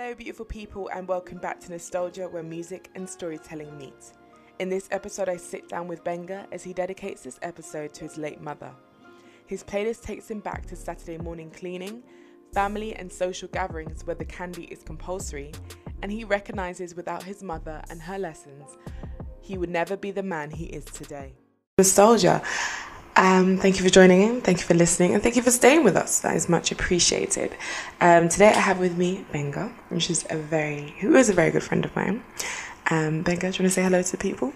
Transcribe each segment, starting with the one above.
Hello, beautiful people, and welcome back to Nostalgia, where music and storytelling meet. In this episode, I sit down with Benga as he dedicates this episode to his late mother. His playlist takes him back to Saturday morning cleaning, family and social gatherings where the candy is compulsory, and he recognizes without his mother and her lessons, he would never be the man he is today. Nostalgia. Um, thank you for joining in. Thank you for listening, and thank you for staying with us. That is much appreciated. Um, today, I have with me Benga, which is a very, who is a very good friend of mine. Um, Benga, do you want to say hello to the people?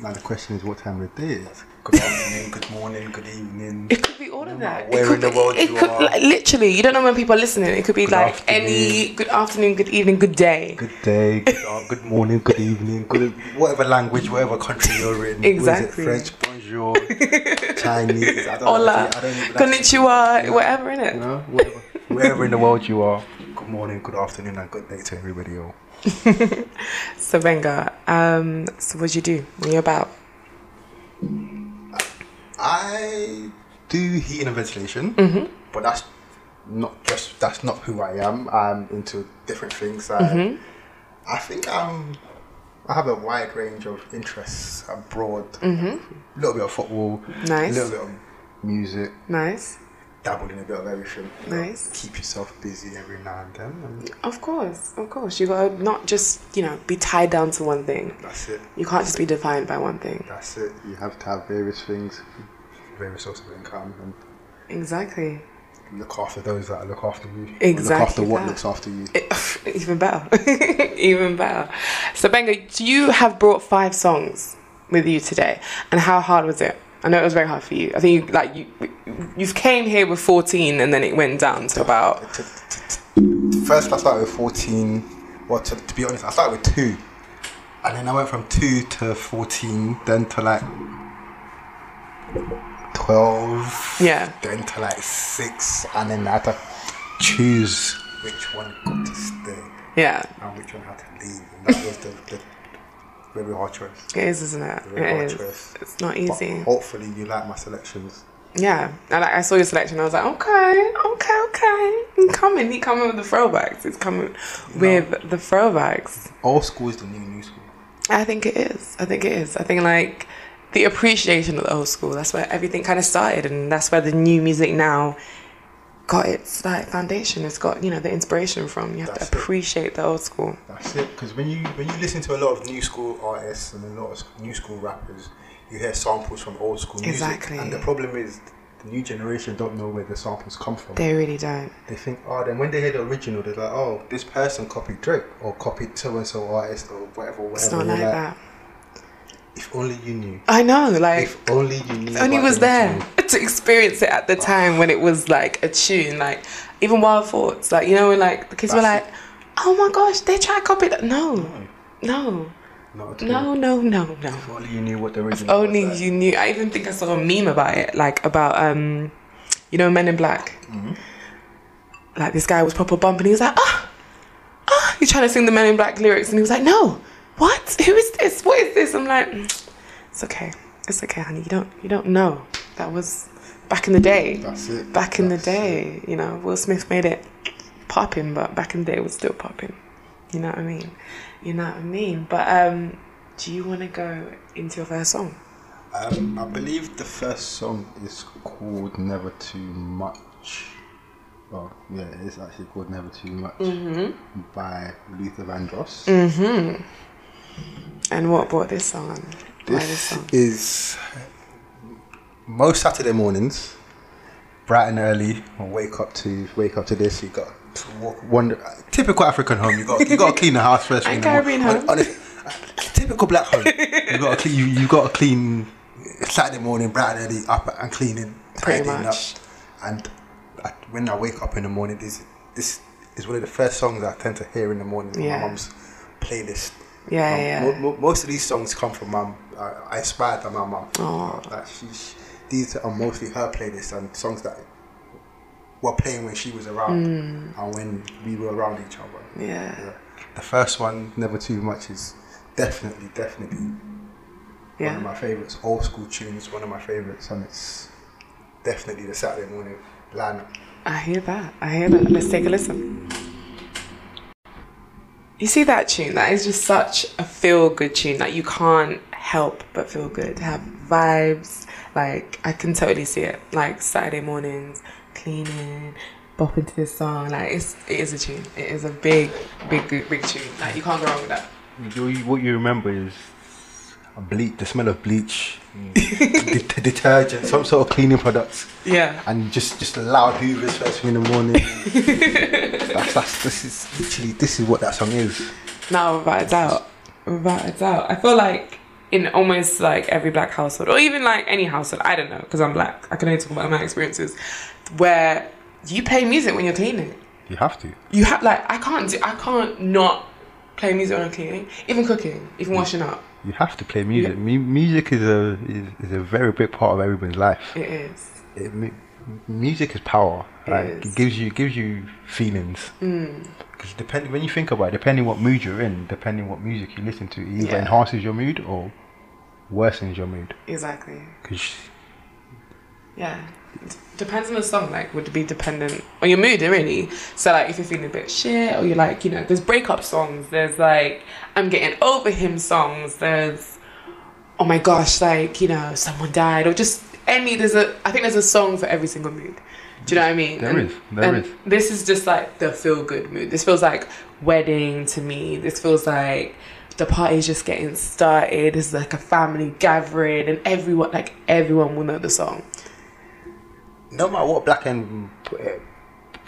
Now the question is, what time of day? Is? Good afternoon, good morning, good evening. It could be all of that. where it could in the be- world it you could, are. Like, literally, you don't know when people are listening. It could be Good like any good afternoon, good evening, good day. Good day, good, uh, good morning, good evening, good whatever language, whatever country you're in. Exactly. What is it, French, bonjour, Chinese. I don't Hola, I don't even- that's- whatever in it. You know, wherever, wherever in the world you are. Good morning, good afternoon, and good day to everybody. All. So Benga, um, so what'd you do? What are you about? I do heating and ventilation, Mm-hmm. but that's not just that's not who I am. I'm into different things. I, Mm-hmm. I think I'm. I have a wide range of interests abroad. A little bit of football, Mm-hmm. Nice. a little bit of music, Nice, dabbled in a bit of everything. You know, Nice. Keep yourself busy every now and then, and of course, of course. You gotta not just you know be tied down to one thing. that's it. You can't just be defined by one thing. That's it. You have to have various things, various sources of income, and Exactly. Look after those that look after you. Exactly. Look after what looks after you. Even better. Even better. So Benga, you have brought five songs with you today, and how hard was it? I know it was very hard for you. I think you like you you've came here with fourteen, and then it went down to about First, I started with 14. Well, to, to be honest, I started with two. And then I went from two to 14, then to like 12, yeah. then to like six, and then I had to choose which one got to stay Yeah, and which one had to leave. And that was the, the very hard choice. it is, isn't it? Very It hard is. choice. It's not But easy. hopefully, you like my selections. Yeah, and like, I saw your selection. I was like, okay, okay, okay. He's coming. He coming with the throwbacks. He's coming with the throwbacks. Old school is the new new school. I think it is. I think it is. I think like the appreciation of the old school. That's where everything kind of started, and that's where the new music now got its like foundation. It's got you know the inspiration from. You have That's to it. appreciate the old school. That's it. Because when you when you listen to a lot of new school artists and a lot of new school rappers, you hear samples from old school music. Exactly. And the problem is the new generation don't know where the samples come from. They really don't. They think, oh, then when they hear the original, they're like, oh, this person copied Drake or copied so and so artist or whatever, whatever. It's not You're like that. If only you knew. I know. Like If only you knew. If only was the there to experience it at the time when it was like a tune, like even Wild Thoughts, like you know, when like the kids were like, "Oh my gosh, they try to copy that." No, no, no, no, no, no. If only you knew what the original Only was. like. you knew. I even think I saw a meme about it, like about um, you know, Men in Black. Mm-hmm. Like this guy was proper bumping. And he was like, "Ah, ah," he's trying to sing the Men in Black lyrics, and he was like, "No, what? Who is this? What is this?" I'm like, "Mm, "It's okay, it's okay, honey. You don't, you don't know. That was back in the day. That's it. Back in the day, you know, Will Smith made it popping, but back in the day, it was still popping. You know what I mean? You know what I mean? But um, do you want to go into your first song? Um, I believe the first song is called Never Too Much. Well, yeah, it is actually called Never Too Much by Luther Vandross. And what brought this song on? This This song? is most Saturday mornings, bright and early. I wake up to wake up to this. You got to walk one typical African home. You got you got to clean the house first. thing in the mor- Caribbean home. honest- typical black home. You got to clean. You, you got to clean Saturday morning, bright and early, up and cleaning, Pretty tidying much. up. And I, when I wake up in the morning, this this is one of the first songs I tend to hear in the morning. Yeah. My mum's playlist. Yeah, Um, yeah. mo- mo- most of these songs come from mum. I, I inspired by my mum. Aw. Like she, she- these are mostly her playlists and songs that were playing when she was around and when we were around each other. Mm. Yeah. Yeah. The first one, Never Too Much, is definitely, definitely one of my favorites. Old school tunes, one of my favorites, and it's definitely the Saturday morning lineup. I hear that. I hear that. Let's take a listen. You see that tune? That is just such a feel good tune. Like you can't help but feel good. Have vibes. Like I can totally see it. Like Saturday mornings, cleaning, bop into this song. Like it's it is a tune. It is a big, big, big, big tune. Like you can't go wrong with that. What you remember is bleach, the smell of bleach, de- detergent, some sort of cleaning products, Yeah. and just just loud hoovers first thing in the morning. that's, that's this is literally this is what that song is. Now without a doubt. Without a doubt. I feel like in almost like every black household, or even like any household, I don't know, because I'm black, I can only talk about my experiences, where you play music when you're cleaning. You have to. You have like I can't do I can't not play music when I'm cleaning, even cooking, even mm. washing up. You have to play music. Mu- music is a is, is a very big part of everyone's life. It is. It, mu- music is power. It like is. it gives you gives you feelings. Mm. Because depending when you think about it, depending what mood you're in, depending what music you listen to, it either Yeah. enhances your mood or worsens your mood. Exactly. Because Yeah. Depends on the song, like would be dependent on your mood really. So like if you're feeling a bit shit or you're like, you know, there's breakup songs, there's like I'm getting over him songs, there's oh my gosh, like, you know, someone died or just any there's a I think there's a song for every single mood. Do you know what I mean? There is, there and is. This is just like the feel good mood. This feels like wedding to me. This feels like the party's just getting started. Is like a family gathering and everyone like everyone will know the song. No matter what black and uh,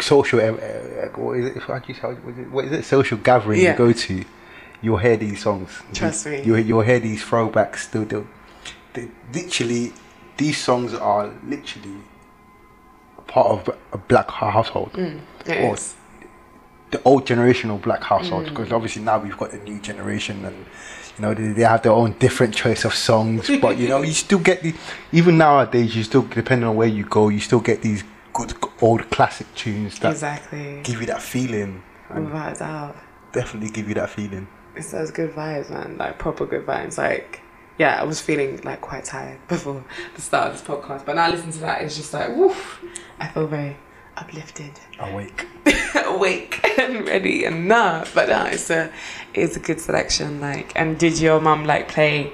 social, uh, uh, what is it? How do you say- what is it? What is it? Social gathering Yeah. you go to, you'll hear these songs. Trust me. You, you'll hear these throwbacks. Still, they'll- they, literally, these songs are literally part of a black household. Mm, Or is. the old generational black household Mm. because obviously now we've got the new generation and you know they, they have their own different choice of songs but you know you still get the even nowadays you still depending on where you go you still get these good old classic tunes that Exactly. give you that feeling Without a doubt. definitely give you that feeling It's those good vibes, man. Like proper good vibes. Like yeah, I was feeling like quite tired before the start of this podcast. But now listening to that it's just like woof. I feel very uplifted. awake awake and ready and nah but nah it's a it's a good selection like and did your mum like play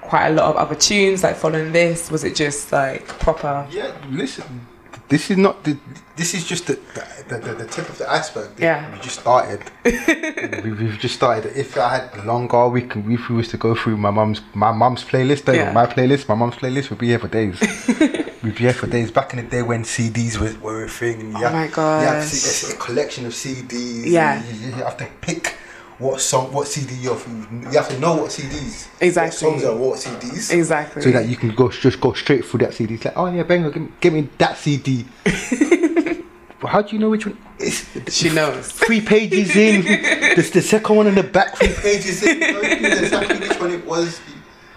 quite a lot of other tunes like following this was it just like proper yeah listen this is not the this is just the the, the, the tip of the iceberg Yeah. we just started we, we've just started if i had longer we can if we was to go through my mum's my mum's playlist Yeah. my playlist my mum's playlist would be here for days we'd be here for days back in the day when cds were, were a thing you Oh my god! Yeah, a collection of cds Yeah. you, you have to pick what song what cd you're from you have to know what cds Exactly. what songs are what cds exactly so that you can go just go straight through that CD. It's like, oh yeah, Benga, give me, give me that CD. but how do you know which one? It's she knows three pages in. There's the second one in the back, three pages in. You know exactly which one it was.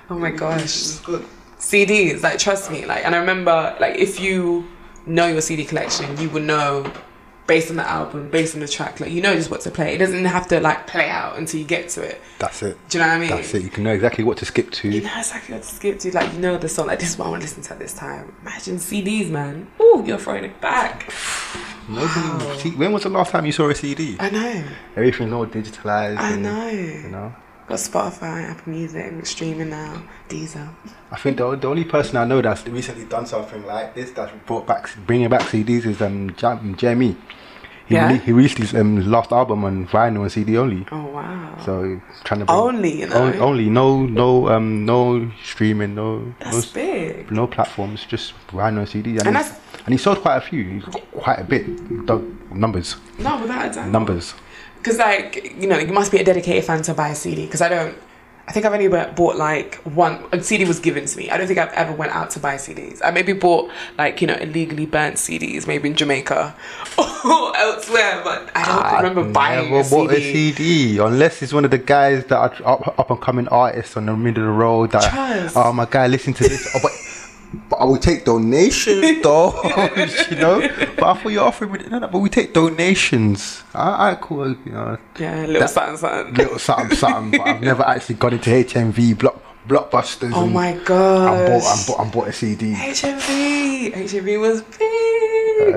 oh my It gosh was good. CDs, like trust me, like and I remember like if you know your CD collection, you would know based on the album, based on the track, like you know just what to play. It doesn't have to like play out until you get to it. That's it. Do you know what I mean? That's it. You can know exactly what to skip to. You know exactly what to skip to. Like you know the song, like this is what I want to listen to at this time. Imagine CDs, man. Ooh, you're throwing it back. Nobody, see, when was the last time you saw a CD? I know. Everything's all digitalized. I and, know. You know. Got Spotify, Apple Music, streaming now, Deezer. I think the, the only person I know that's recently done something like this that's brought back bringing back CDs is um Jam- Jamie. He, Yeah? rele- he released his um, last album on vinyl and CD only. Oh wow. So he's trying to bring Only, you know. on- only no no um no streaming no That's no, big. no platforms just vinyl and CD and, And and he sold quite a few quite a bit the numbers No, without a doubt. numbers Because like you know, you must be a dedicated fan to buy a CD. Because I don't. I think I've only bought like one. A CD was given to me. I don't think I've ever went out to buy CDs. I maybe bought like you know illegally burnt CDs, maybe in Jamaica or elsewhere, but I don't remember buying never a CD. bought a CD unless it's one of the guys that are up, up and coming artists on the middle of the road that Trust. oh my guy listen to this oh, but but I will take donations though you know but I thought you're offering me no, no, but we take donations I, cool you know Yeah, little That- something, something. little something something but I've never actually gone into HMV block blockbusters Oh my god. bought, and bought and bought a CD HMV. HMV was big.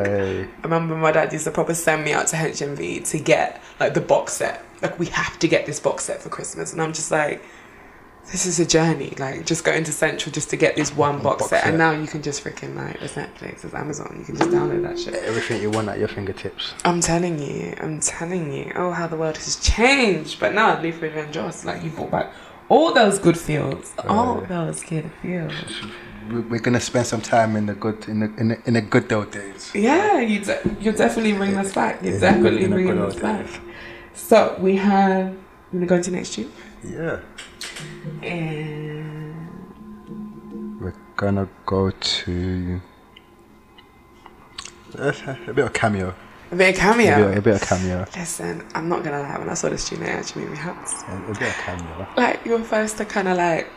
Hey. I remember my dad used to probably send me out to HMV to get like the box set. Like we have to get this box set for Christmas, and I'm just like, this is a journey. Like just going to Central just to get this one box, box set, and now you can just freaking like there's Netflix, there's Amazon, you can just download that shit. Everything you want at your fingertips. I'm telling you, I'm telling you. Oh, how the world has changed. But now, Luther Vandross, like you brought back all those good feels, oh, all those good feels. We- We're gonna spend some time in the good in the in the, in the good old days. Yeah, you de- you're definitely bringing us back. You're Yeah, definitely bringing us back. So we have. You wanna go into next year? Yeah. And We're gonna go to uh, a bit of cameo. a bit of A, cameo. bit, a bit of cameo. Listen, I'm not gonna lie. When I saw this tune, it actually made me happy. A, a bit of cameo. Like you were first to kind of like,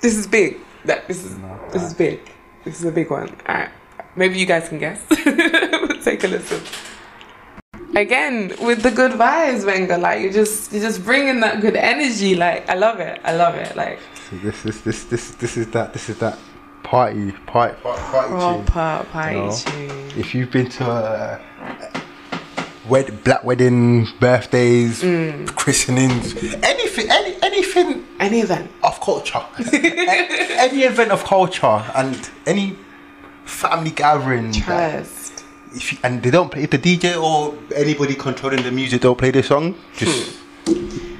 this is big. That this is No, this is big. This is a big one. All right, maybe you guys can guess. Take a listen. Again, with the good vibes, Benga. Like you just you just bringing that good energy. Like I love it. I love it. Like So this is this this this is that this is that party party party, party tune. party No. tune. If you've been to a wed- black wedding, birthdays, Mm. christenings, anything, any anything Any event. of culture, A- any event of culture, and any family gathering, Trust. If you, and they don't play, if the DJ or anybody controlling the music don't play the song, just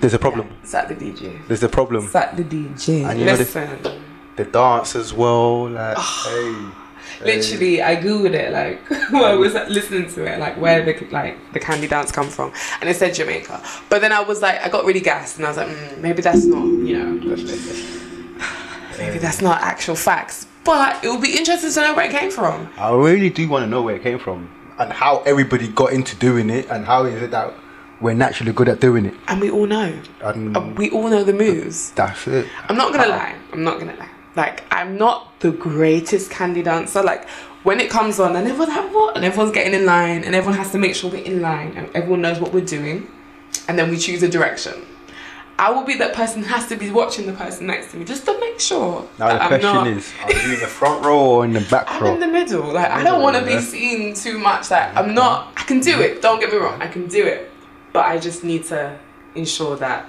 there's a problem. It's at the DJ. There's a problem. It's at the DJ. And you know the- Listen. The dance as well, like hey. Literally, I googled it like while I was listening to it, like where the like the candy dance come from, and it said Jamaica. But then I was like, I got really gassed, and I was like, mm, maybe that's not, you know, maybe that's not actual facts. But it would be interesting to know where it came from. I really do want to know where it came from and how everybody got into doing it and how is it that we're naturally good at doing it. And we all know, And Uh, we all know the moves. that's it. I'm not gonna lie. I'm not gonna lie. Like I'm not the greatest candy dancer. Like when it comes on and everyone's like what, and everyone's getting in line, and everyone has to make sure we're in line, and everyone knows what we're doing, and then we choose a direction. I will be that person who has to be watching the person next to me just to make sure. Now the I'm question not- is, are you in the front row or in the back I'm row? in the middle. Like I don't want to be seen too much. Like I'm not. I can do it. Don't get me wrong. I can do it, but I just need to ensure that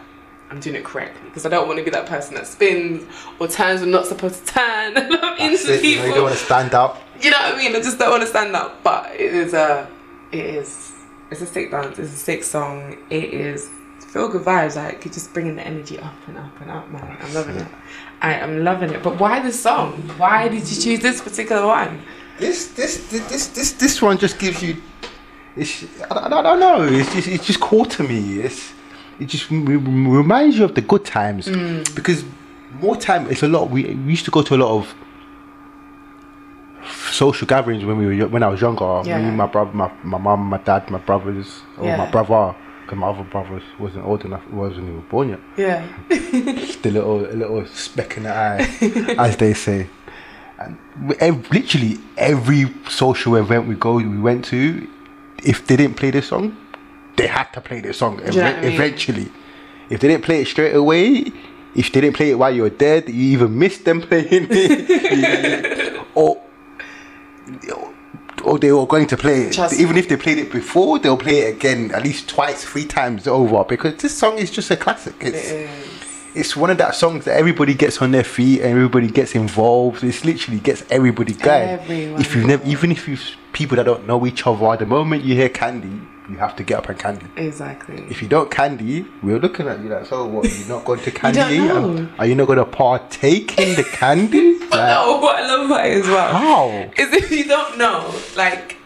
I'm doing it correctly because I don't want to be that person that spins or turns when not supposed to turn. and I'm That's into it. You, know, people. you don't want to stand out. You know what I mean? I just don't want to stand up. But it is a. It is. It's a sick dance. It's a sick song. It is feel good vibes. Like you're just bringing the energy up and up and up, man. I'm loving it. I am loving it. But why this song? Why did you choose this particular one? This this this this this, one just gives you. It's, I, don't- know. It's just it's just cool to me. It's it just re- re- reminds you of the good times Mm. because more time. It's a lot. We, we used to go to a lot of social gatherings when we were when I was younger. Yeah. Me, my brother, my my mum, my dad, my brothers, or my brother. Because my other brother wasn't old enough, wasn't even born yet. Yeah. the little a little speck in the eye, as they say. And we- ev- literally every social event we go we went to, if they didn't play this song, they had to play this song ev- what I mean? eventually. If they didn't play it straight away, if they didn't play it while you were dead, you even missed them playing it, or or they were going to play it. Trust Even if they played it before, they'll play it again at least twice, three times over because this song is just a classic. It's It it's one of that songs that everybody gets on their feet and everybody gets involved. It's literally gets everybody going. Everyone If you've never, even if you've people that don't know each other, the moment you hear Candy, you have to get up and Candy. Exactly. If you don't Candy, we're looking at you like, so what? You're not going to don't Candy? know. Are- Are you not going to partake in the Candy? But Like, no, what I love about it as well how? is if you don't know, like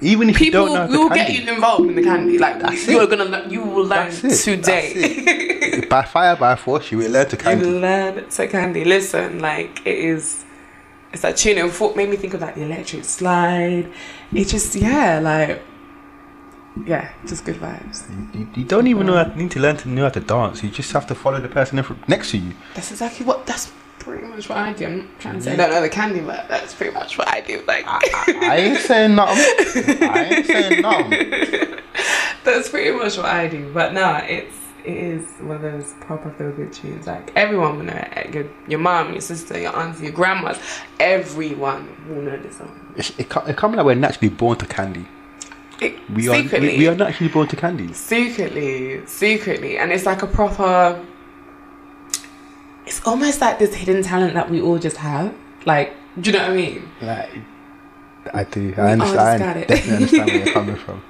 Even if you people don't know will the get Candy, you involved in the candy. Like That's you're gonna, you will learn it. today. It. by fire, by force, you will learn to candy. you Candy. learn to candy. Listen, like it is. It's that tune. It thought- made me think of like the electric slide. It just yeah, like yeah, just good vibes. You, you don't even know how, need to learn to know how to dance. You just have to follow the person next to you. That's exactly what. That's pretty much what I do. I'm not trying to say I don't know the candy, but that's pretty much what I do. Like I ain't saying nothing. I ain't saying nothing. that's pretty much what I do. But no, it's it is one of those proper feel good tunes. Like everyone will know it. Your, your mom, your sister, your auntie, your grandmas, everyone will know this song. It's, it, ca- it comes like we're naturally born to candy. It, We are, secretly, we, we are naturally born to candy. secretly, secretly, and it's like a proper. It's almost like this hidden talent that we all just have. Like, do you know what I mean? Like, I do. We I understand. I definitely understand where you're coming from.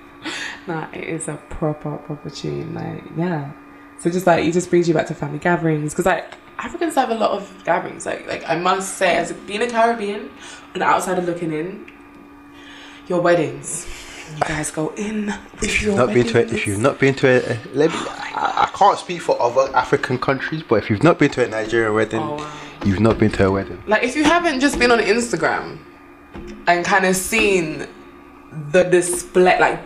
Nah, it is a proper, proper tune. Like, yeah. So just like it just brings you back to family gatherings because like Africans have a lot of gatherings. Like, like I must say, as being a Caribbean, an outsider looking in, your weddings, you guys go in. If you've not been to it, if you've not been to it, uh, let me, I, I can't speak for other African countries, but if you've not been to a Nigerian wedding, Oh, wow. you've not been to a wedding. Like if you haven't just been on Instagram and kind of seen the display, like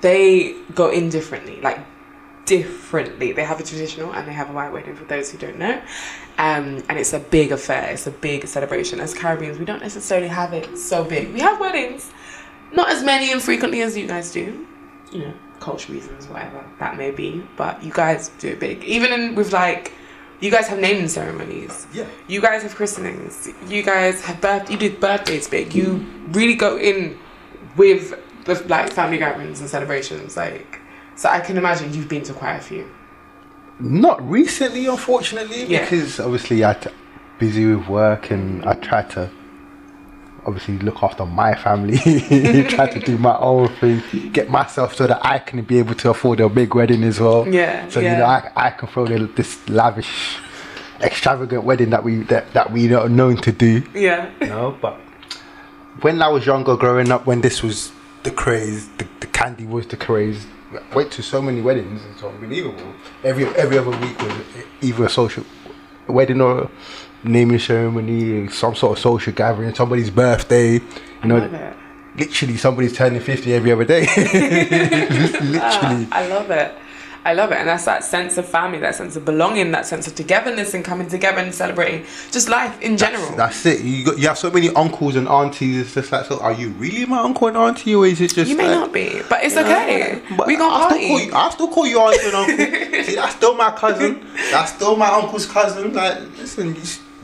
they go in differently, like differently. They have a traditional and they have a white wedding for those who don't know. Um, and it's a big affair. It's a big celebration. As Caribbeans, we don't necessarily have it so big. We have weddings, not as many and frequently as you guys do. You know, cultural reasons, whatever that may be. But you guys do it big. Even in, with like, you guys have naming ceremonies. Yeah. You guys have christenings. You guys have birth. You do birthdays big. You really go in with the like family gatherings and celebrations. Like, so I can imagine you've been to quite a few. Not recently, unfortunately, Yeah. because obviously I t- busy with work and I try to obviously look after my family, try to do my own thing, get myself so that I can be able to afford a big wedding as well. Yeah, So yeah. you know, I, I can throw the, this lavish, extravagant wedding that we that, that we are known to do. Yeah. You know, but when I was younger, growing up, when this was the craze, the, the candy was the craze. I went to so many weddings, it's unbelievable. Every every other week was either a social wedding or naming ceremony, some sort of social gathering, somebody's birthday. You know, literally somebody's turning fifty every other day. literally. Ah, I love it. I love it. And that's that sense of family, that sense of belonging, that sense of togetherness and coming together and celebrating just life in general. That's it. You got, you have so many uncles and aunties. It's just like, so are you really my uncle and auntie, or is it just? you may like, not be, but it's okay. But we gonna I party. still call you. I still call you auntie and uncle. See, that's still my cousin. That's still my uncle's cousin. Like, listen,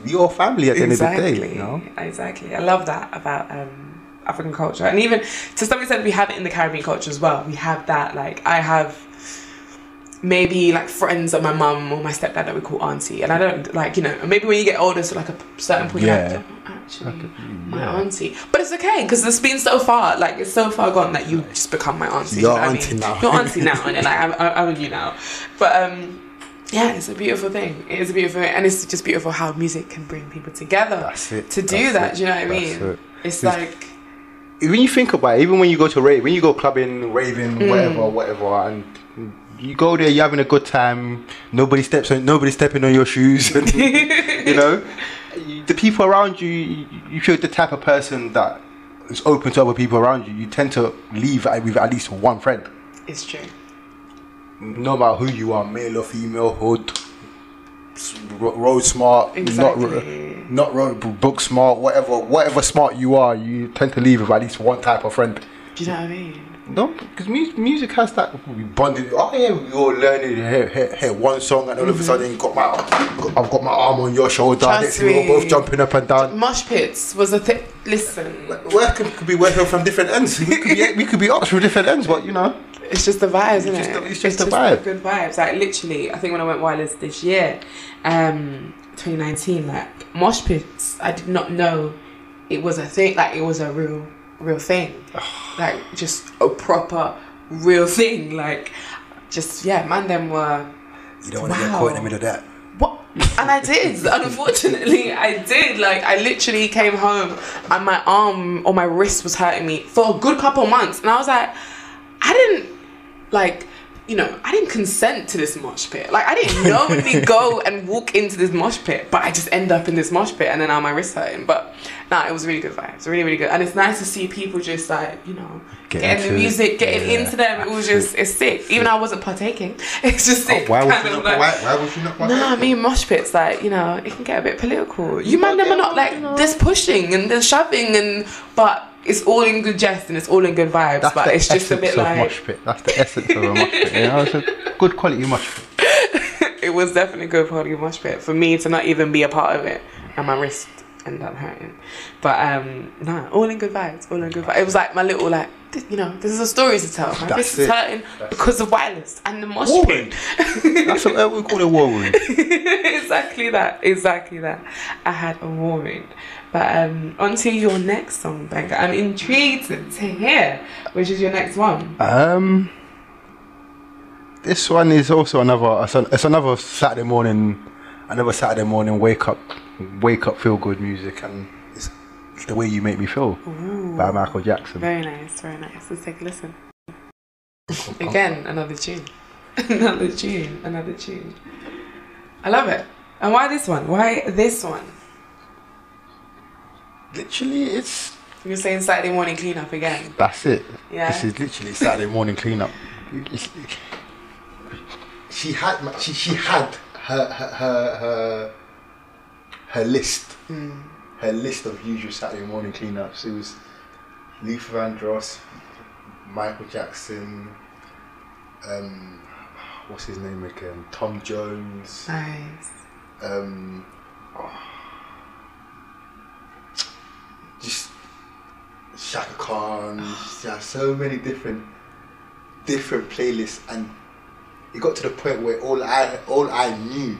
you- we all family at the exactly. end of the day. You know. Exactly. I love that about um, African culture, and even to some extent, we have it in the Caribbean culture as well. We have that. Like I have maybe like friends of my mum or my stepdad that we call auntie, and I don't like you know. Maybe when you get older, so like a certain point, Yeah. you're like, "Oh, actually, my yeah. auntie. But it's okay because it's been so far. Like it's so far gone that you just become my auntie. Your you know what I auntie mean? now. Your auntie now, and then like I'm, I'm with you now. But um. Yeah, it's a beautiful thing. It is a beautiful thing. And it's just beautiful how music can bring people together to do That's that. it. Do you know what I mean? it. It's It's- like When you think about it, even when you go to rave, when you go clubbing, raving, Mm. whatever, whatever, and you go there, you're having a good time. Nobody steps on, nobody stepping on your shoes. And, you know, the people around you, you- if you're the type of person that is open to other people around you, you tend to leave with at least one friend. it's true. No matter who you are, male or female, hood, road smart, not Exactly. not road book smart, whatever whatever smart you are, you tend to leave with at least one type of friend. Do you know what I mean? No, because music, music has that we bonded. Oh yeah, we all learning here, here, here one song, and all of a mm-hmm. sudden got my, I've got my arm on your shoulder. Trust we're both jumping up and down. Mosh pits was a thing. Listen, Work could, could be working from different ends. We could be, we could be up from different ends, but you know. It's just the vibes, isn't just it? the- it's just the vibe. good vibes. Like literally, I think when I went wireless this year, um, 2019, like mosh pits, I did not know it was a thing. Like it was a real, real thing. like just a proper, real thing. Like just yeah, man, them were. You don't wanna get caught in the middle of that. What? And I did. Unfortunately, I did. Like, I literally came home and my arm or my wrist was hurting me for a good couple months. And I was like, I didn't, like, you know, I didn't consent to this mosh pit. Like, I didn't knowingly go and walk into this mosh pit, but I just end up in this mosh pit and then now my wrist hurting. But nah, it was really good vibes. Really, really good. And it's nice to see people just like, you know, Get getting the music, getting Yeah, into them. It was just, it's sick. Even though I wasn't partaking, it's just oh, sick. Oh, why would you not? like- Why, why would you not? Nah, I mean mosh pits, like you know, it can get a bit political. You man, gotta them are not like you know. there's pushing and there's shoving and but it's all in good jest and it's all in good vibes. That's but it's just a bit like mosh pit. That's the essence of a mosh pit. You know, it's a good quality mosh pit. it was definitely good quality mosh pit for me to not even be a part of it, and my wrist ended up hurting. But um, nah, all in good vibes. All in good vibes. It was like my little like. You know, this is a story to tell. My That's wrist is it. hurting because of wireless and the mosh War pit. That's what uh, we call it war wound. exactly that. Exactly that. I had a warrant. But um, on to your next song, Benga. I'm intrigued to hear which is your next one. Um, this one is also another. It's, an, it's another Saturday morning, another Saturday morning wake up, wake up, feel good music, and it's, it's the way you make me feel by Michael Jackson. Very nice, very nice. Let's take a listen. Again, another tune. another tune, another tune. I love it. And why this one? Why this one? Literally, it's You're saying Saturday morning cleanup again. that's it. Yeah. This is literally Saturday morning cleanup. She had she she had her her her her, her list. Her list of usual Saturday morning cleanups. It was Luther Vandross, Michael Jackson, um, what's his name again? Tom Jones. Nice. Um, just Chaka Khan. Yeah, so many different different playlists, and it got to the point where all I all I knew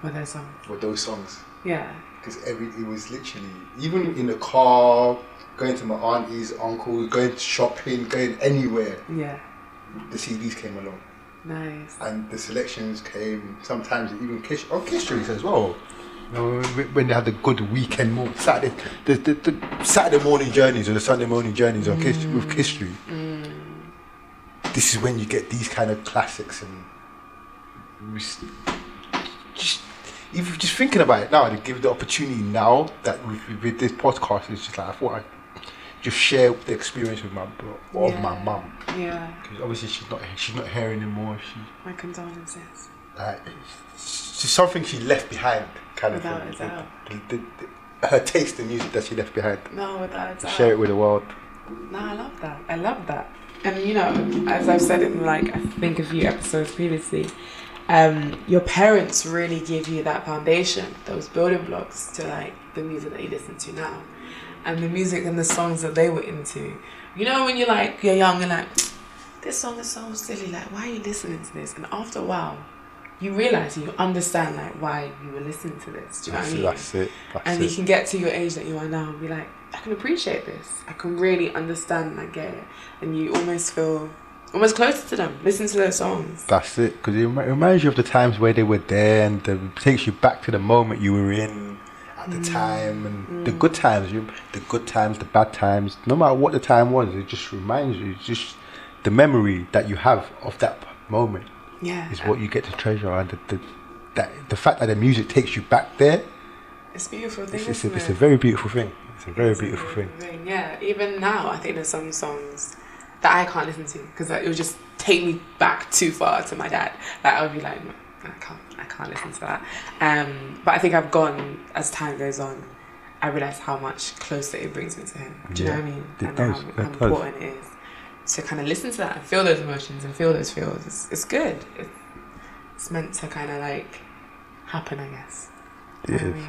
What that song? were those songs Yeah. because every it was literally even in the car, going to my auntie's, uncle, going to shopping, going anywhere. Yeah. The CDs came along. Nice. and the selections came sometimes even kiss on oh, kiss streets as well. Know, when- they had the good weekend morning Saturday, the, the, the Saturday morning journeys or the Sunday morning journeys on kiss with mm. history. Street. This is when you get these kind of classics and just even just thinking about it now, to give the opportunity now that with, with this podcast, it's just like I thought I'd just share the experience with my bro, of my mum Yeah. because obviously she's not she's not here anymore. She My condolences. like it's just something she left behind, kind Without a doubt. The, the, the, her taste in music that she left behind. No, without a doubt. Share it with the world. No, I love that. I love that. And you know, as I've said in like I think a few episodes previously, um, your parents really give you that foundation, those building blocks to like the music that you listen to now, and the music and the songs that they were into. You know, when you're like you're young and like, this song is so silly. Like, why are you listening to this? And after a while, you realize you understand like why you were listening to this. Do you know what I mean? that's it. That's and it. you can get to your age that you are now and be like, I can appreciate this. I can really understand and I get it. And you almost feel almost closer to them. Listen to their songs. That's it. Because it reminds you of the times where they were there, and the, it takes you back to the moment you were in at Mm. the time, and the good times. You, the good times, the bad times. No matter what the time was, it just reminds you. It's just the memory that you have of that moment Yeah. is what you get to treasure, and the, the that the fact that the music takes you back there. It's a beautiful thing. It's, it's, a, it's a very beautiful thing. It's a very It's a beautiful thing. thing. Yeah. Even now, I think there's some songs that I can't listen to because it would just take me back too far to my dad. Like I would be like, I can't, I can't listen to that. Um, but I think I've gone as time goes on. I realize how much closer it brings me to him. Do you know what I mean? it and does, how, it how does. important it is to kind of listen to that and feel those emotions and feel those feels. It's, it's good. It's, it's meant to kind of like happen, I guess. You know I mean?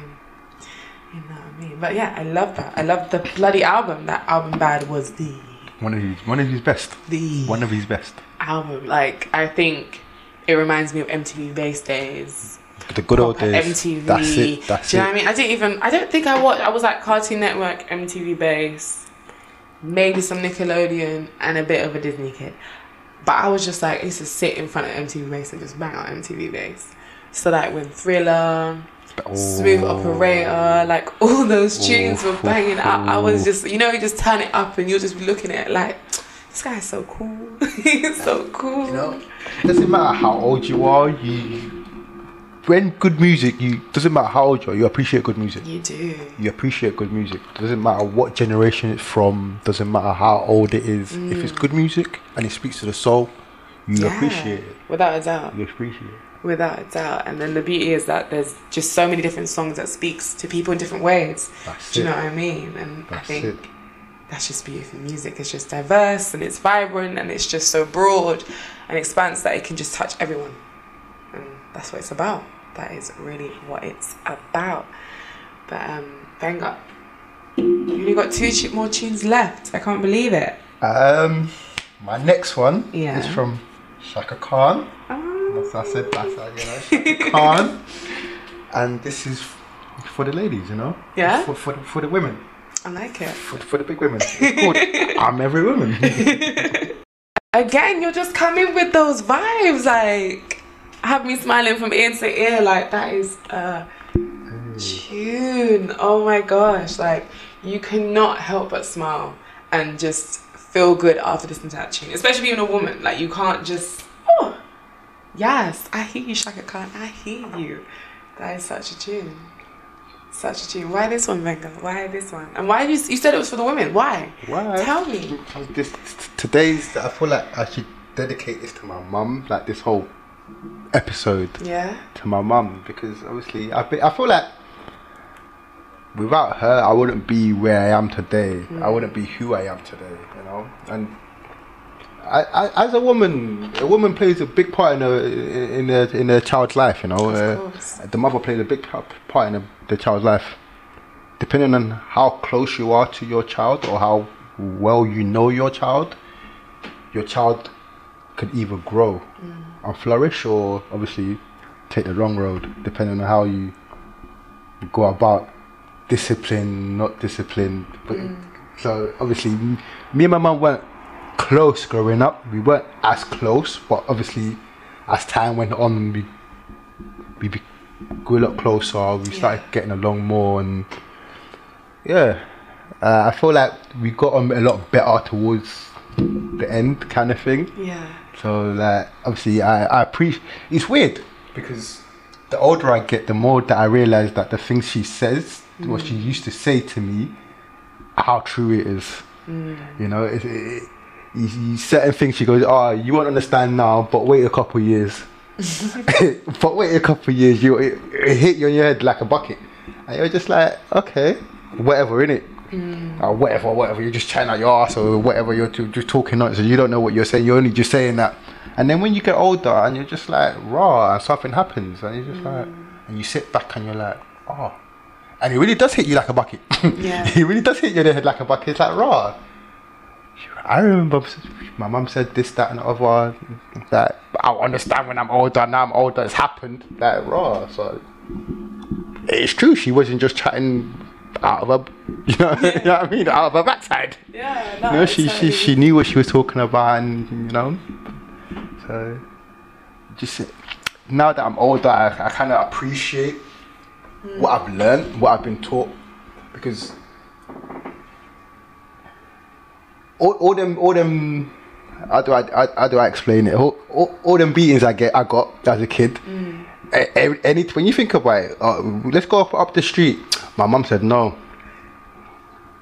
You know what I mean? But yeah, I love that. I love the bloody album. That album bad was the One of his, one of his best. the One of his best. album. Like I think it reminds me of MTV Base days. The good old days. MTV. That's it. That's Do you know it. what I mean? I didn't even. I don't think I watched. I was like Cartoon Network, MTV Base, maybe some Nickelodeon, and a bit of a Disney kid. But I was just like, I used to sit in front of MTV Base and just bang out MTV Base. So like when Thriller, Smooth Oh. Operator, like all those tunes were banging out. I was just, you know, you just turn it up and you'll just be looking at it like, this guy's so cool. He's so cool. You know, it doesn't matter how old you are. You when good music, you doesn't matter how old you are. You appreciate good music. You do. You appreciate good music. Doesn't matter what generation it's from. Doesn't matter how old it is. If it's good music and it speaks to the soul, you Mm. Yeah, appreciate it. Without a doubt. You appreciate it. Without a doubt. And then the beauty is that there's just so many different songs that speaks to people in different ways. That's Do you it. know what I mean? And I think it. that's just beautiful music. It's just diverse and it's vibrant and it's just so broad and expanse that it can just touch everyone. That's what it's about. That is really what it's about. But um, Benga, you only got two more tunes left. I can't believe it. Um, my next one Yeah. is from Chaka Khan. Oh, That's I said. That's how, you know Chaka Khan. And this is for the ladies, you know. Yeah? For for the, for the women. I like it. For, for the big women. It's called I'm every woman. Again, you're just coming with those vibes, like have me smiling from ear to ear. Like that is a tune. Oh my gosh! Like you cannot help but smile and just feel good after listening to that tune, especially being a woman. Like you can't just oh yes, I hear you, Chaka Khan. I hear you. That is such a tune. Such a tune. Why this one, Benga? Why this one? And why you you said it was for the women? Why? Why? Tell me. This today's. I feel like I should dedicate this to my mum. Like this whole episode Yeah. to my mum because obviously I, be- I feel like without her I wouldn't be where I am today. I wouldn't be who I am today. You know, and I, I, as a woman, a woman plays a big part in a in a in a child's life. You know, Of Uh, the mother plays a big part in a, the child's life. Depending on how close you are to your child or how well you know your child, your child could either grow and flourish or obviously take the wrong road, depending on how you go about discipline, not discipline. But so obviously, me and my mum weren't close growing up. We weren't as close, but obviously, as time went on, we we be, grew a lot closer. We started getting along more, and yeah, uh, I feel like we got on a lot better towards the end, kind of thing. Yeah. So like obviously I, I appreciate it's weird because the older I get the more that I realise that the things she says what she mm. used to say to me how true it is. Mm. You know, it, it, eh, you, you certain things she goes, Oh, you won't understand now, but wait a couple of years. but wait a couple of years, you it, it hit you on your head like a bucket. And you're just like, okay, whatever, innit? or whatever, whatever. You're just chatting out your ass or whatever. You're ju- just talking nonsense. You don't know what you're saying. You're only just saying that. And then when you get older and you're just like raw, and something happens, and you're just like, mm. and you sit back and you're like, oh, and it really does hit you like a bucket. Yeah. it really does hit you in the head like a bucket. It's like raw. I remember my mum said this, that, and the other. That I'll understand when I'm older. Now I'm older. It's happened. Like raw. So it's true. She wasn't just chatting out of her, you know, you know what I mean, out of her backside. Yeah. You know, she, she she knew what she was talking about, and you know, so just now that I'm older, I, I kind of appreciate hmm. what I've learned, what I've been taught, because all, all them all them how do I how, how do I explain it? All, all, all them beatings I get I got as a kid. a- a- Any when you think about it, uh, let's go up, up the street. My mum said no.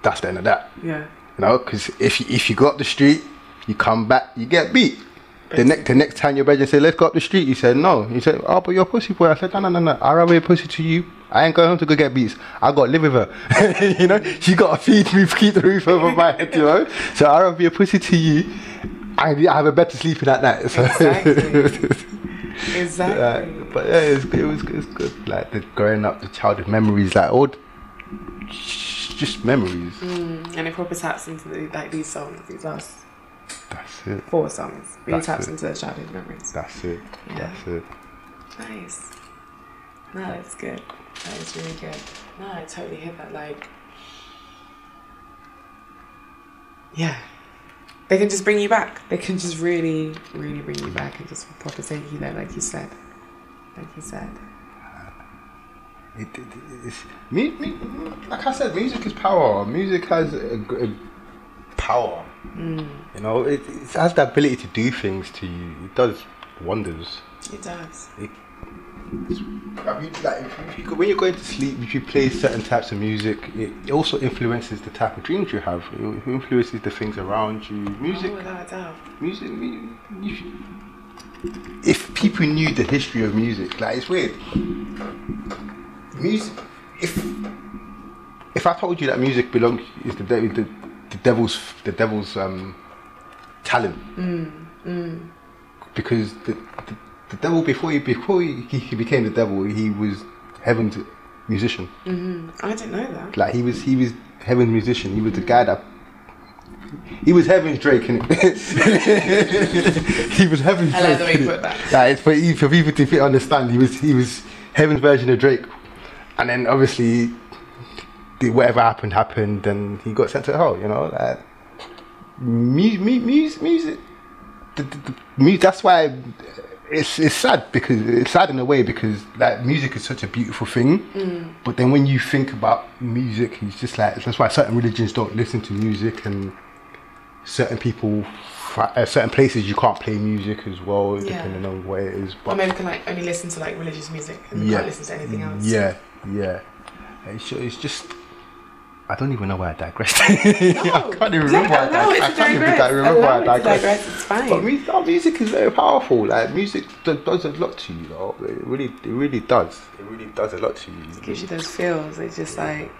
That's the end of that. Yeah. You know, because if you, if you go up the street, you come back, you get beat. The next the next time your brother said, "Let's go up the street," you said no. He said, "Oh, but you're a pussy boy." I said, "No, no, no, no. I rather be a pussy to you. I ain't going home to go get beats. I got to live with her. you know, she got to feed me, keep the roof over my head. You know, so I rather be a pussy to you. I, I have a better sleeping at night. So. Exactly. Uh, but yeah, it was, it was it was good. Like the growing up, the childhood memories, like all, just memories. Mm, and it proper taps into the, like these songs, these last That's it. four songs. Really That's taps it. into the childhood memories. That's it. Yeah. That's it. Nice. No, that's good. That is really good. No, I totally hit that. Like, yeah, they can just bring you back. They can just really, really bring you back and just proper take you there, like you said. Like you said. It, it, it's, me, me, like I said, music is power. Music has a, a power. Mm. You know, it, it has the ability to do things to you. It does wonders. It does. I mean, like, if, if you go, when you're going to sleep, if you play certain types of music, it, it also influences the type of dreams you have. It influences the things around you. Music, Oh, without a doubt. music. you should- If people knew the history of music, like it's weird. Music. If if I told you that music belongs is the, the the devil's the devil's um, talent. Because the, the the devil before he before he, he became the devil, he was heaven's musician. Mm-hmm. I didn't know that. Like he was he was heaven's musician. He was the guy that he was heaven's Drake. innit? he was heaven's I like Drake. the way you put that. Like, for, for people to understand, he was he was heaven's version of Drake. And then obviously, the, whatever happened happened, and he got sent to hell. You know, like mu- mu- music, music, the, the, the, mu- that's why it's it's sad because it's sad in a way because like music is such a beautiful thing, but then when you think about music, it's just like that's why certain religions don't listen to music and certain people. Uh, certain places you can't play music as well, Yeah. depending on where it is. Or But maybe we can like only listen to like religious music and Yeah. can't listen to anything else. yeah, yeah. It's, it's just. I don't even know why I digressed. I can't even remember why I Allow it digressed. I can't even remember why I Allow it to digressed. digress, it's fine. But music, oh, music is very powerful. Like music does a lot to you, though. It really, it really does. It really does a lot to you. It gives you those feels. It's just like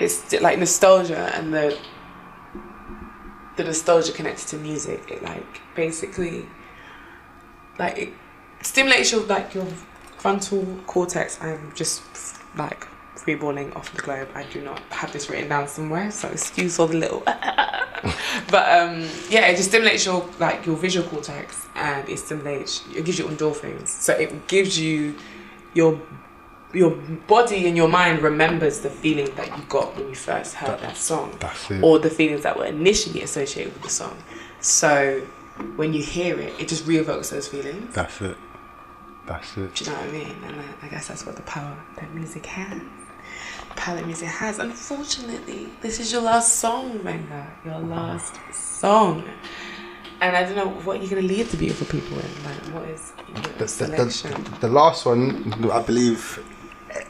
it's like nostalgia and the the nostalgia connected to music. It like basically like it stimulates your like your frontal cortex. I'm just like freeballing off the globe. I do not have this written down somewhere, so excuse all the little. but um, yeah, it just stimulates your like your visual cortex, and it stimulates. It gives you endorphins, so it gives you your your body and your mind remembers the feeling that you got when you first heard that song That's it. or the feelings that were initially associated with the song so when you hear it it just reevokes those feelings That's it. That's it. do you know what I mean and I, I guess that's what the power that music has the power that music has. Unfortunately this is your last song Benga. Your last song. And I don't know what you're going to leave the beautiful people in like what is The, the, selection? the, the last one, I believe, eh,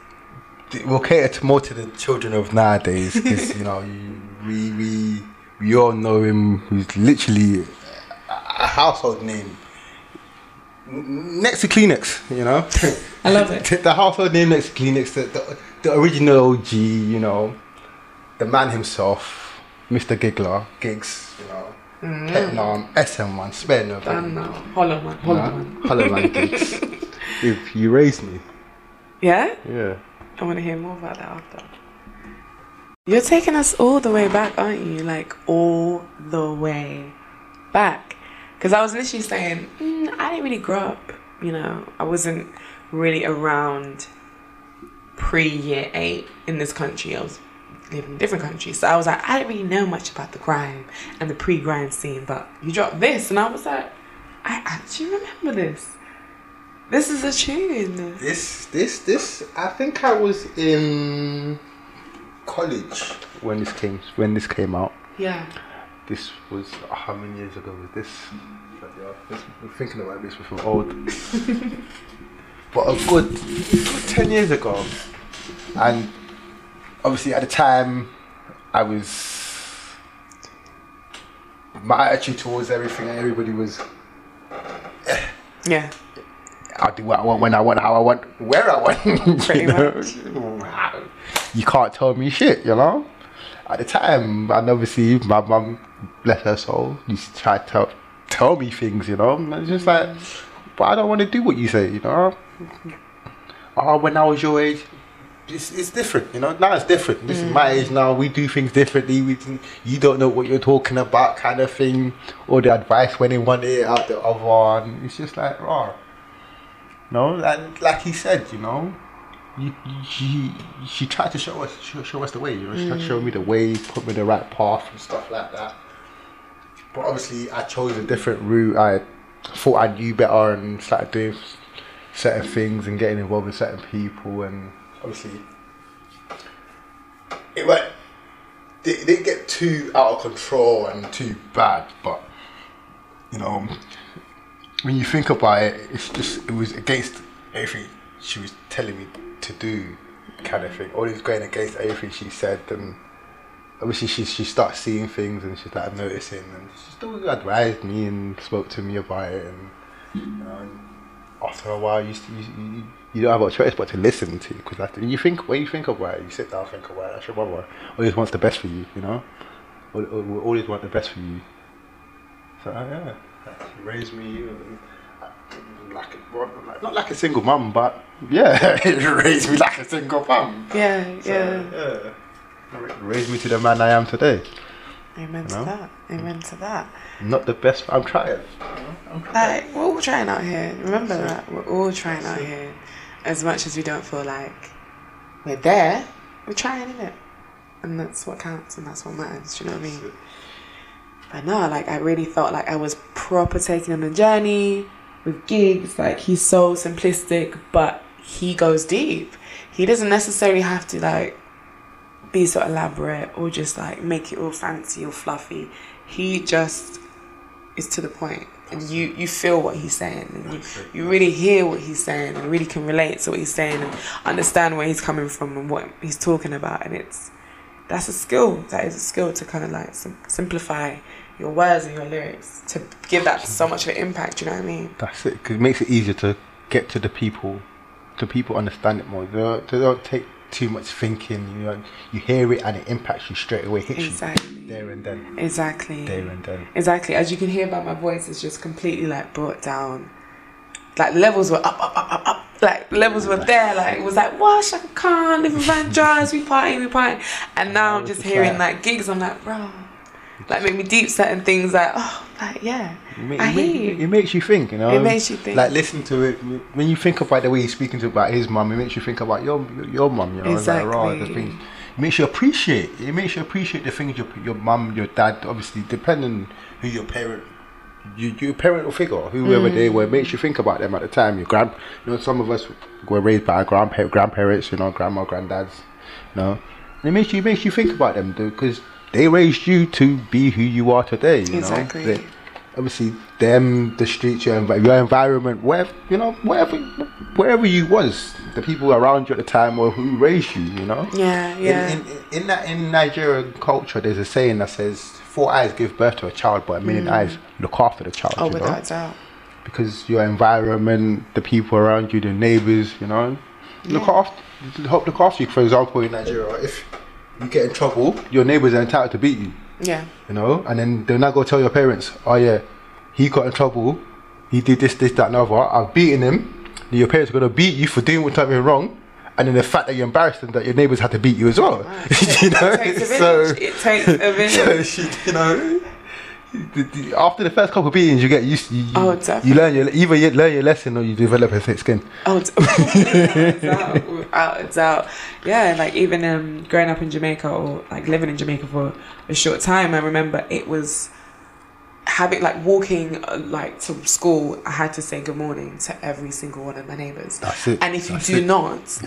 it will cater to more to the children of nowadays because you know you, we we we all know him. He's literally a household name. Next to Kleenex. You know, I love it. The household name next to Kleenex, the, the, the original OG. You know, the man himself, Mr. Giggler, Giggs. You know, Peckham, SN1, Spare Nobody. Done now Hollow one Hollow Nah, one Giggs. if you raise me, yeah yeah. I want to hear more about that after. You're taking us all the way back, aren't you? Like all the way back. Because I was literally saying, mm, I didn't really grow up. You know, I wasn't really around pre year eight in this country. I was living in different countries, so I was like, I didn't really know much about the grime and the pre-grime scene. But you dropped this, and I was like, I actually remember this. This is a tune. This, this, this. I think I was in college when this came when this came out. Yeah. This was oh, how many years ago was this? Bloody hell, this- I'm thinking about this before old. but a good, good ten years ago, and obviously at the time, I was my attitude towards everything. and Everybody was Yeah. I'll do what I want when I want, how I want, where I want. Pretty you know? You can't tell me shit, you know. At the time, and obviously my mum, bless her soul, used to try to tell, tell me things, you know. And it's just like, but I don't want to do what you say, you know. Oh, when I was your age, it's, it's different, you know. Now it's different. This is my mm. age now. We do things differently. We you don't know what you're talking about, kind of thing. Or the advice when in one ear, out the other. And it's just like, oh. No, and like he said, you know, you, she she tried to show us show, show us the way. You know, she tried to show me the mm. way, put me the right path and stuff like that. But obviously, I chose a different route. I thought I knew better and started doing certain things and getting involved with certain people. And obviously, it went. It didn't get too out of control and too bad, but you know, when you think about it, it's just it was against everything she was telling me to do, kind of thing. Always going against everything she said, and obviously she she starts seeing things and she's like noticing, and she still advised me and spoke to me about it, and you know, and after a while, you you, you, you don't have a choice but to listen to because you think when you think of it, you sit down, think about it. That's your mother always wants the best for you, you know. will, will, will always want the best for you. So uh, yeah, she raised me uh, like, a, like not like a single mum, but yeah, raised me like a single mum. Yeah, So, yeah. yeah. Raised me to the man I am today. Amen to know? that. Amen to that. Not the best. I'm trying. I'm trying. Like, we're all trying out here. Remember that. We're all trying out here. As much as we don't feel like we're there, we're trying, in it, And that's what counts and that's what matters. Do you know what I mean? But no, like, I really felt like I was proper taking on the journey with Giggs. Like, he's so simplistic, but he goes deep. He doesn't necessarily have to, like, be so elaborate or just like make it all fancy or fluffy. He just is to the point and you you feel what he's saying and you, you really hear what he's saying and really can relate to what he's saying and understand where he's coming from and what he's talking about and it's that's a skill that is a skill to kind of like sim- simplify your words and your lyrics to give that so much of an impact you know what i mean That's it. Cause it makes it easier to get to the people. To people understand it more. They don't, they don't take too much thinking. You know, you hear it and it impacts you straight away. Hits exactly you there and then. exactly There and then. Exactly. As you can hear by my voice, it's just completely like brought down. Like levels were up, up, up, up, up. Like levels were there. Like it was like, what? Chaka Khan, living Van Drives, we party, we party. And now I'm just hearing like Giggs. I'm like, bro, like make me deep certain things. Like, oh, like yeah, It, I it, hear you. it makes you think, you know. It makes you think. Like listen to it when you think about the way he's speaking to about his mum. It makes you think about your your, mum. You know, It's like, raw, the things. It makes you appreciate. It makes you appreciate the things your your mum, your dad. Obviously, depending who your parent. You, your parental figure, whoever they were, makes you think about them at the time. Your grand, you know, some of us were raised by our grandpa- grandparents, you know, grandma, granddads, you know, and it makes you makes you think about them because they raised you to be who you are today. You Exactly. know, They- obviously them, the streets, your, envi- your environment, wherever you know, wherever wherever you was, the people around you at the time or who raised you, you know. yeah, yeah. In, in, in that in Nigerian culture, there's a saying that says, four eyes give birth to a child, but a million eyes look after the child." Mm. oh, know? without a doubt. because your environment, the people around you, the neighbors, you know, look Yeah. after, help look after you. For example, in Nigeria, if you get in trouble, your neighbors are entitled to beat you, Yeah, you know, and then they'll not go tell your parents, oh yeah, he got in trouble, he did this, this, that, and other. I've beaten him. Then your parents are gonna beat you for doing something wrong. And then the fact that you're embarrassed them that your neighbours had to beat you as well, you know. it takes a So, it takes a village. so she, you know, after the first couple of beatings, you get used. You, you, Oh, you learn your either you learn your lesson or you develop a thick skin. Oh, it's without a doubt, without doubt. Yeah, like even um, growing up in Jamaica or like living in Jamaica for a short time, I remember it was having like walking uh, like to school. I had to say good morning to every single one of my neighbors, That's it. and if you That's do it. not,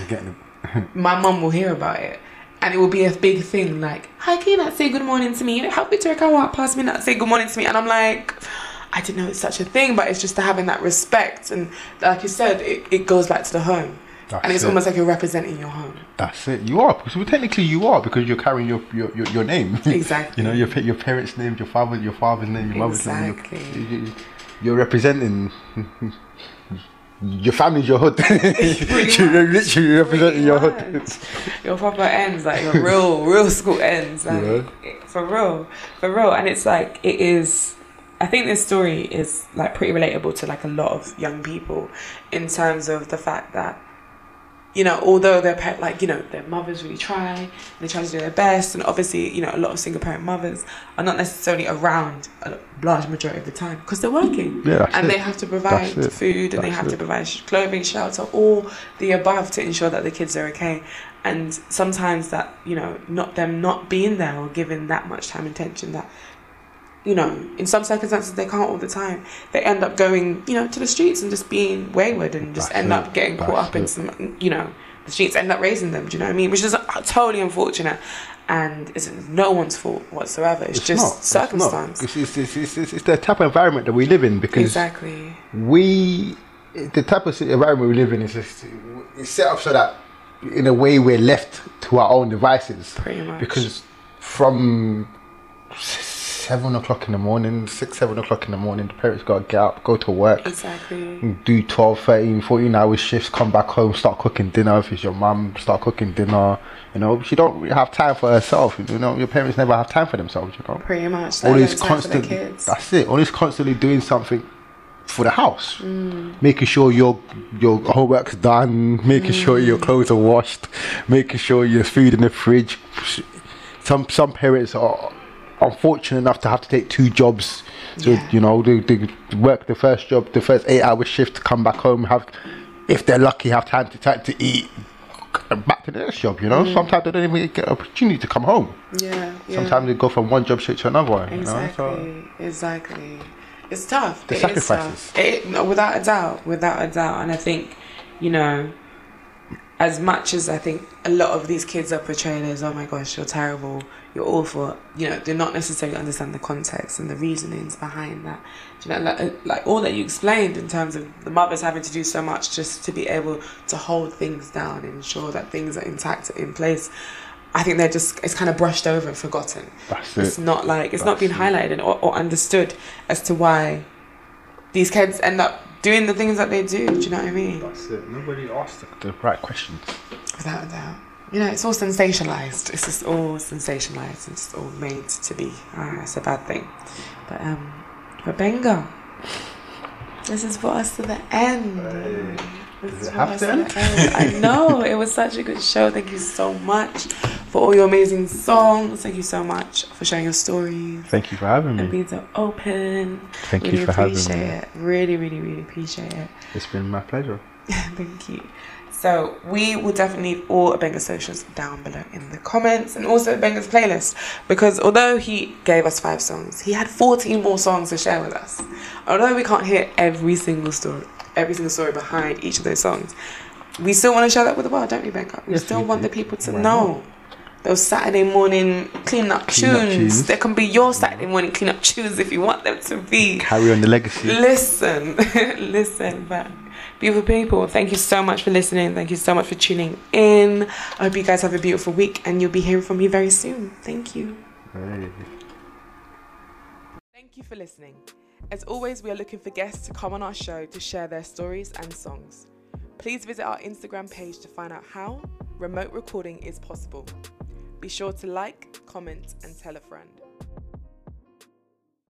my mum will hear about it. And it will be a big thing, like, how can you not say good morning to me? How could Turk walk past me not say good morning to me? And I'm like, I didn't know it's such a thing, but it's just having that respect. And like you said, it, it goes back to the home. That's and it's it. almost like you're representing your home. That's it. You are because well, technically you are because you're carrying your your, your, your name. Exactly. you know your your parents' name, your father, your father's name, your mother's name. Exactly. You're, you're representing. Your family's your hood. you're literally representing your hood. Your proper ends, like your real, real school ends. Like, Yeah. For real. For real. And it's like, it is. I think this story is like pretty relatable to like a lot of young people in terms of the fact that you know, although their pa- like you know their mothers really try, they try to do their best, and obviously you know a lot of single parent mothers are not necessarily around a large majority of the time because they're working, Yeah, and it. they have to provide That's food and they have to provide clothing, shelter, all the above to ensure that the kids are okay. And sometimes that you know not them not being there or giving that much time and attention that you know, in some circumstances they can't all the time. They end up going, you know, to the streets and just being wayward and just That's end it. up getting caught up in some, you know, the streets end up raising them. Do you know what I mean? Which is totally unfortunate, and it's no one's fault whatsoever. It's, just not. It's not. circumstance. It's, it's, it's, it's, it's, it's the type of environment that we live in because Exactly. we the type of environment we live in is just it's set up so that in a way we're left to our own devices Pretty much. because from seven o'clock in the morning, six, seven o'clock in the morning. The parents got to get up, go to work, Exactly. do 12, 13, 14 hour shifts, come back home, start cooking dinner. If it's your mum, start cooking dinner. You know, she don't really have time for herself. You know, your parents never have time for themselves. You know, Pretty much. all They this don't time for their constant. That's it. Always constantly doing something for the house, Mm. making sure your your homework's done, making sure your Mm. clothes are washed, making sure your food in the fridge. Some some parents are unfortunate enough to have to take two jobs. So Yeah. you know, they, they work the first job, the first eight hour shift, come back home, have if they're lucky, have time to time to eat. Back to the next job, you know. Sometimes they don't even get an opportunity to come home. Yeah. Mm. yeah. Sometimes they go from one job straight to another one. You know? Exactly. So, Exactly. It's tough. The It sacrifices. tough. It, no, without a doubt. Without a doubt. And I think, you know, as much as I think a lot of these kids are portrayed as, oh my gosh, you're terrible, you're awful, you know, they're not necessarily understand the context and the reasonings behind that. Do you know, like, uh, like all that you explained in terms of the mothers having to do so much just to be able to hold things down and ensure that things are intact in place. I think they're just, it's kind of brushed over and forgotten. That's it. It's not like, it's not That's been highlighted or, or understood as to why these kids end up doing the things that they do. Do you know what I mean? That's it. Nobody asked the, the right questions. Without a doubt. You know, it's all sensationalized. It's just all sensationalized. It's all made to be. Ah, it's a bad thing. But um, but Benga, this is for us to the end. This Does is it for us to end? the end. I know it was such a good show. Thank you so much for all your amazing songs. Thank you so much for sharing your stories Thank you for having me. and being so open. Thank really you for having appreciate me. it. Really, really, really appreciate it. It's been my pleasure. Thank you. So we will definitely leave all of Benga's socials down below in the comments and also Benga's playlist because although he gave us five songs, he had 14 more songs to share with us. Although we can't hear every single story, every single story behind each of those songs, we still want to share that with the world, don't we, Benga? We Yes, still we want do. the people to Why know. Those Saturday morning clean up Clean up tunes. tunes. There can be your Saturday morning clean up tunes if you want them to be. Carry on the legacy. Listen, listen, but beautiful people, thank you so much for listening. Thank you so much for tuning in. I hope you guys have a beautiful week and you'll be hearing from me very soon. Thank you. Hey. Thank you for listening. As always, we are looking for guests to come on our show to share their stories and songs. Please visit our Instagram page to find out how remote recording is possible. Be sure to like, comment, and tell a friend.